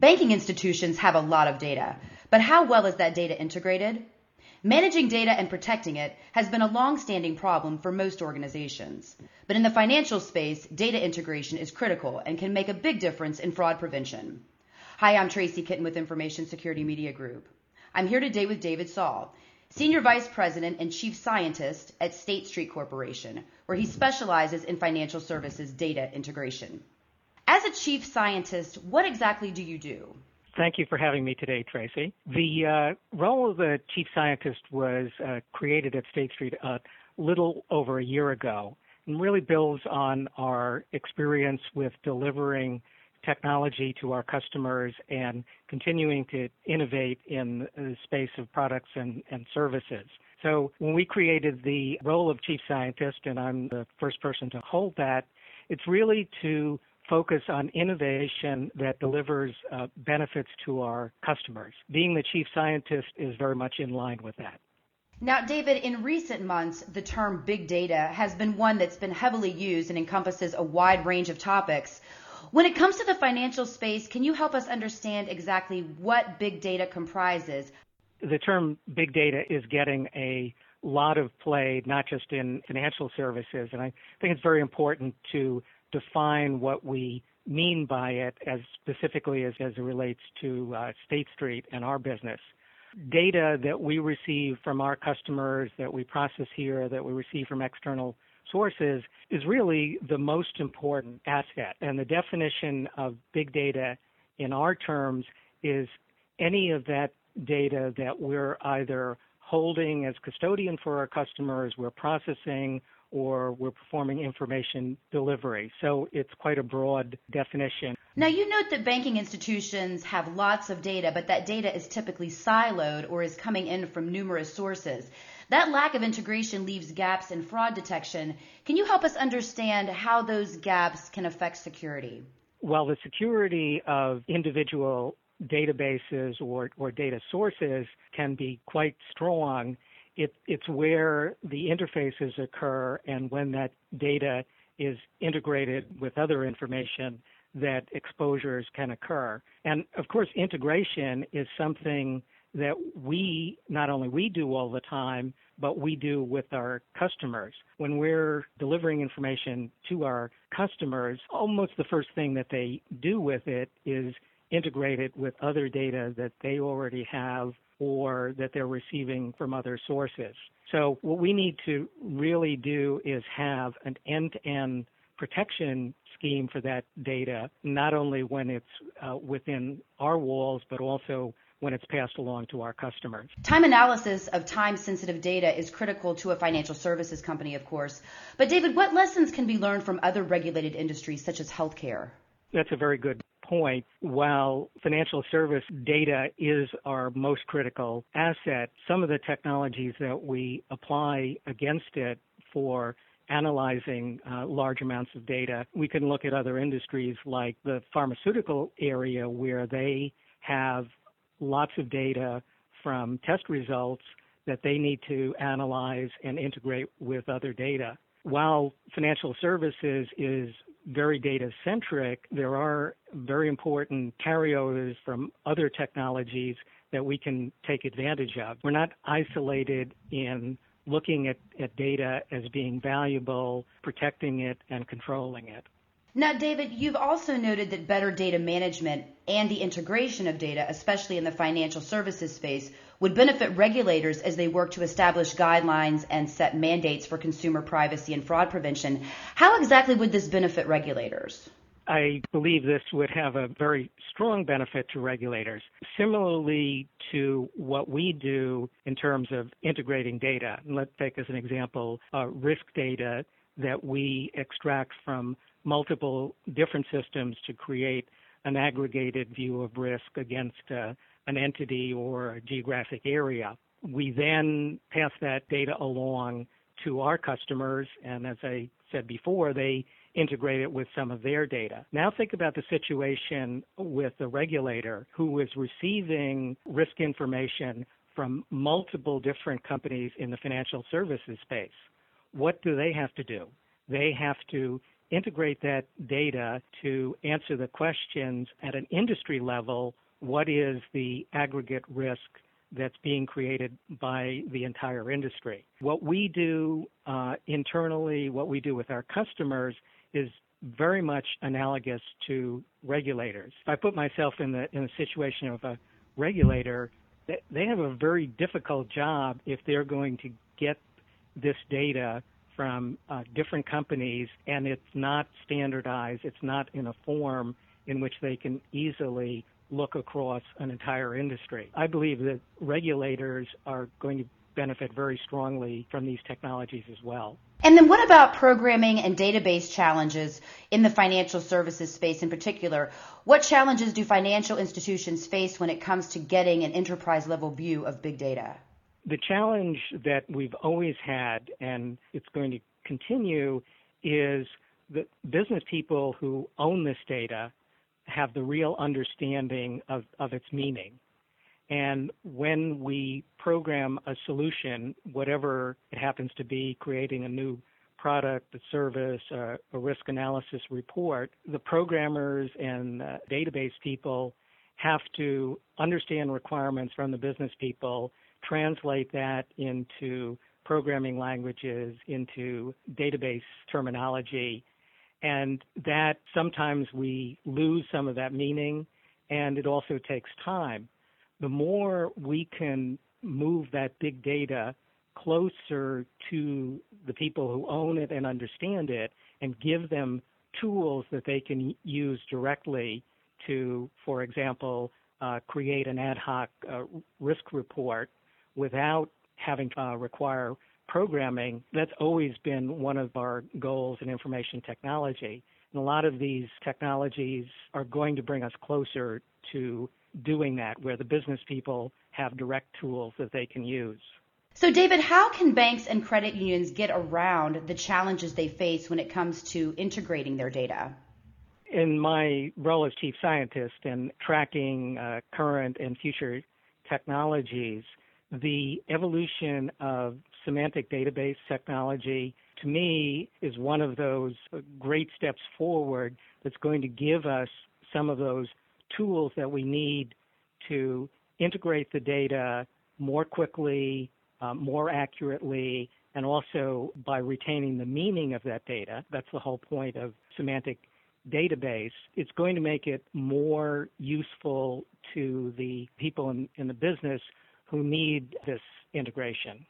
Banking institutions have a lot of data, but how well is that data integrated? Managing data and protecting it has been a long-standing problem for most organizations. But in the financial space, data integration is critical and can make a big difference in fraud prevention. Hi, I'm Tracy Kitten with Information Security Media Group. I'm here today with David Saul, Senior Vice President and Chief Scientist at State Street Corporation, where he specializes in financial services data integration. As a chief scientist, what exactly do you do? Thank you for having me today, Tracy. The uh, role of the chief scientist was uh, created at State Street a little over a year ago and really builds on our experience with delivering technology to our customers and continuing to innovate in the space of products and, and services. So when we created the role of chief scientist, and I'm the first person to hold that, it's really to focus on innovation that delivers uh, benefits to our customers. Being the chief scientist is very much in line with that. Now, David, in recent months, the term big data has been one that's been heavily used and encompasses a wide range of topics. When it comes to the financial space, can you help us understand exactly what big data comprises? The term big data is getting a lot of play, not just in financial services, and I think it's very important to define what we mean by it as specifically as, as it relates to uh, State Street and our business. Data that we receive from our customers, that we process here, that we receive from external sources is really the most important asset. And the definition of big data in our terms is any of that data that we're either holding as custodian for our customers, we're processing, or we're performing information delivery. So it's quite a broad definition. Now, you note that banking institutions have lots of data, but that data is typically siloed or is coming in from numerous sources. That lack of integration leaves gaps in fraud detection. Can you help us understand how those gaps can affect security? Well, the security of individual databases or, or data sources can be quite strong it, it's where the interfaces occur and when that data is integrated with other information that exposures can occur. And of course, integration is something that we, not only we do all the time, but we do with our customers. When we're delivering information to our customers, almost the first thing that they do with it is integrate it with other data that they already have or that they're receiving from other sources. So what we need to really do is have an end-to-end protection scheme for that data, not only when it's uh, within our walls, but also when it's passed along to our customers. Time analysis of time sensitive data is critical to a financial services company, of course. But, David, what lessons can be learned from other regulated industries such as healthcare? That's a very good point, while financial service data is our most critical asset, some of the technologies that we apply against it for analyzing uh, large amounts of data. We can look at other industries like the pharmaceutical area where they have lots of data from test results that they need to analyze and integrate with other data. While financial services is very data centric, there are very important carryovers from other technologies that we can take advantage of. We're not isolated in looking at, at data as being valuable, protecting it, and controlling it. Now, David, you've also noted that better data management and the integration of data, especially in the financial services space, would benefit regulators as they work to establish guidelines and set mandates for consumer privacy and fraud prevention. How exactly would this benefit regulators? I believe this would have a very strong benefit to regulators. Similarly to what we do in terms of integrating data, let's take as an example uh, risk data that we extract from multiple different systems to create an aggregated view of risk against uh, an entity or a geographic area. We then pass that data along to our customers, and as I said before, they integrate it with some of their data. Now think about the situation with the regulator who is receiving risk information from multiple different companies in the financial services space. What do they have to do? They have to integrate that data to answer the questions at an industry level what is the aggregate risk that's being created by the entire industry. What we do uh, internally, what we do with our customers is very much analogous to regulators. If I put myself in the in the situation of a regulator, they have a very difficult job if they're going to get this data from uh, different companies and it's not standardized, it's not in a form in which they can easily look across an entire industry. I believe that regulators are going to benefit very strongly from these technologies as well. And then what about programming and database challenges in the financial services space in particular? What challenges do financial institutions face when it comes to getting an enterprise level view of big data? The challenge that we've always had, and it's going to continue, is that business people who own this data have the real understanding of, of its meaning. And when we program a solution, whatever it happens to be, creating a new product, a service, a, a risk analysis report, the programmers and uh, database people have to understand requirements from the business people, translate that into programming languages, into database terminology, and that sometimes we lose some of that meaning and it also takes time. The more we can move that big data closer to the people who own it and understand it and give them tools that they can use directly to, for example, uh, create an ad hoc uh, risk report without having to uh, require programming, that's always been one of our goals in information technology. And a lot of these technologies are going to bring us closer to doing that, where the business people have direct tools that they can use. So, David, how can banks and credit unions get around the challenges they face when it comes to integrating their data? In my role as chief scientist and tracking uh, current and future technologies, the evolution of semantic database technology to me is one of those great steps forward that's going to give us some of those tools that we need to integrate the data more quickly, uh, more accurately, and also by retaining the meaning of that data. That's the whole point of semantic database. It's going to make it more useful to the people in, in the business who need this integration.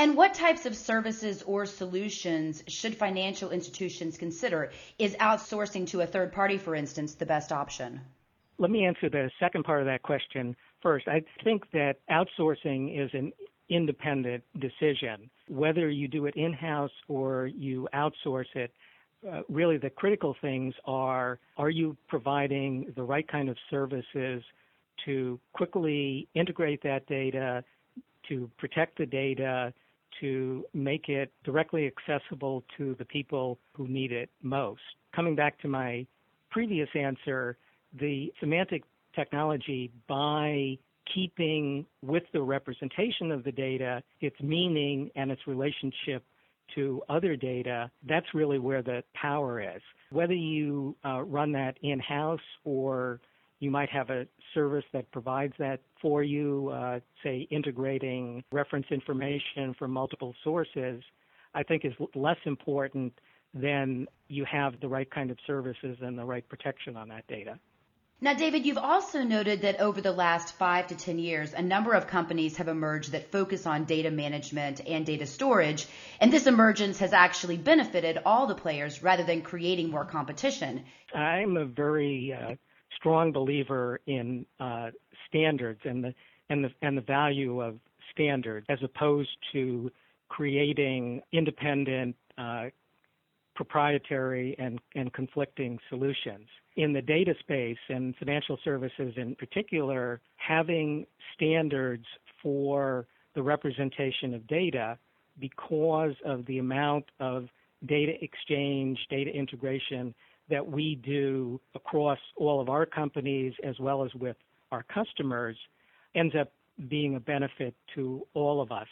And what types of services or solutions should financial institutions consider? Is outsourcing to a third party, for instance, the best option? Let me answer the second part of that question first. I think that outsourcing is an independent decision. Whether you do it in house or you outsource it, uh, really the critical things are are you providing the right kind of services to quickly integrate that data, to protect the data, to make it directly accessible to the people who need it most. Coming back to my previous answer, the semantic technology by keeping with the representation of the data its meaning and its relationship to other data, that's really where the power is. Whether you uh, run that in house or you might have a service that provides that for you, uh, say integrating reference information from multiple sources, I think is less important than you have the right kind of services and the right protection on that data. Now, David, you've also noted that over the last five to 10 years, a number of companies have emerged that focus on data management and data storage, and this emergence has actually benefited all the players rather than creating more competition. I'm a very uh, strong believer in uh, standards and the and the and the value of standards as opposed to creating independent uh, proprietary and, and conflicting solutions. In the data space and financial services in particular, having standards for the representation of data because of the amount of data exchange, data integration that we do across all of our companies as well as with our customers ends up being a benefit to all of us.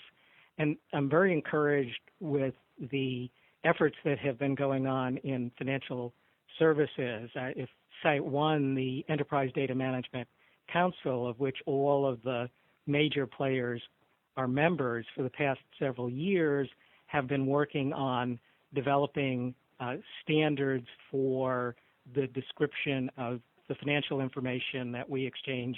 And I'm very encouraged with the efforts that have been going on in financial services. Uh, if cite one, the Enterprise Data Management Council, of which all of the major players are members for the past several years, have been working on developing Uh, standards for the description of the financial information that we exchange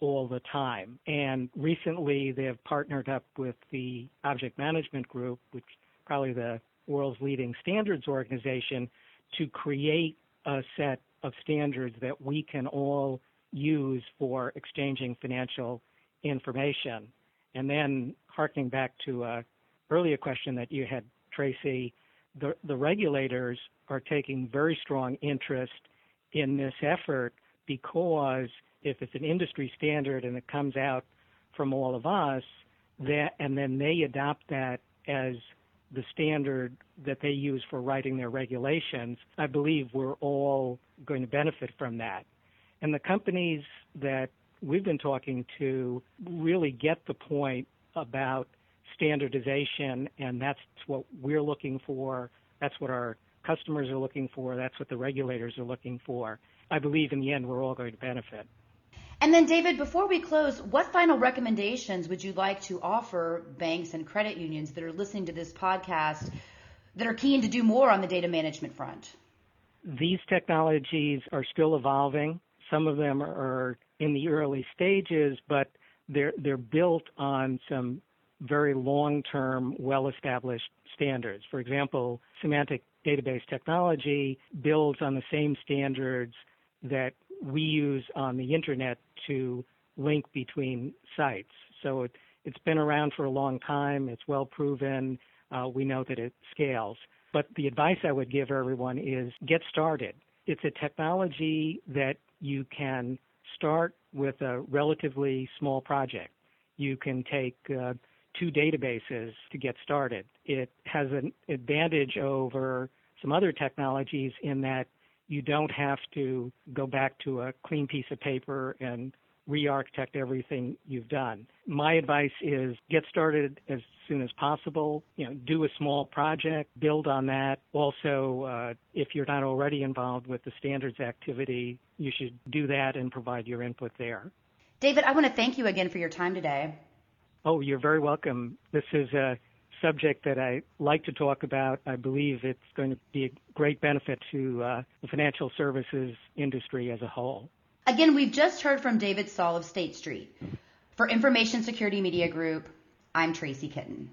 all the time. And recently they have partnered up with the Object Management Group, which is probably the world's leading standards organization, to create a set of standards that we can all use for exchanging financial information. And then harking back to a earlier question that you had, Tracy, the, the regulators are taking very strong interest in this effort because if it's an industry standard and it comes out from all of us, that and then they adopt that as the standard that they use for writing their regulations, I believe we're all going to benefit from that. And the companies that we've been talking to really get the point about standardization, and that's what we're looking for. That's what our customers are looking for. That's what the regulators are looking for. I believe in the end we're all going to benefit. And then, David, before we close, what final recommendations would you like to offer banks and credit unions that are listening to this podcast that are keen to do more on the data management front? These technologies are still evolving. Some of them are in the early stages, but they're they're built on some very long-term, well-established standards. For example, semantic database technology builds on the same standards that we use on the internet to link between sites. So it, has been around for a long time. It's well proven. Uh, we know that it scales. But the advice I would give everyone is get started. It's a technology that you can start with a relatively small project. You can take uh, two databases to get started. It has an advantage over some other technologies in that you don't have to go back to a clean piece of paper and re-architect everything you've done. My advice is get started as soon as possible. You know, do a small project, build on that. Also, uh, if you're not already involved with the standards activity, you should do that and provide your input there. David, I want to thank you again for your time today. Oh, you're very welcome. This is a subject that I like to talk about. I believe it's going to be a great benefit to uh, the financial services industry as a whole. Again, we've just heard from David Saul of State Street. For Information Security Media Group, I'm Tracy Kitten.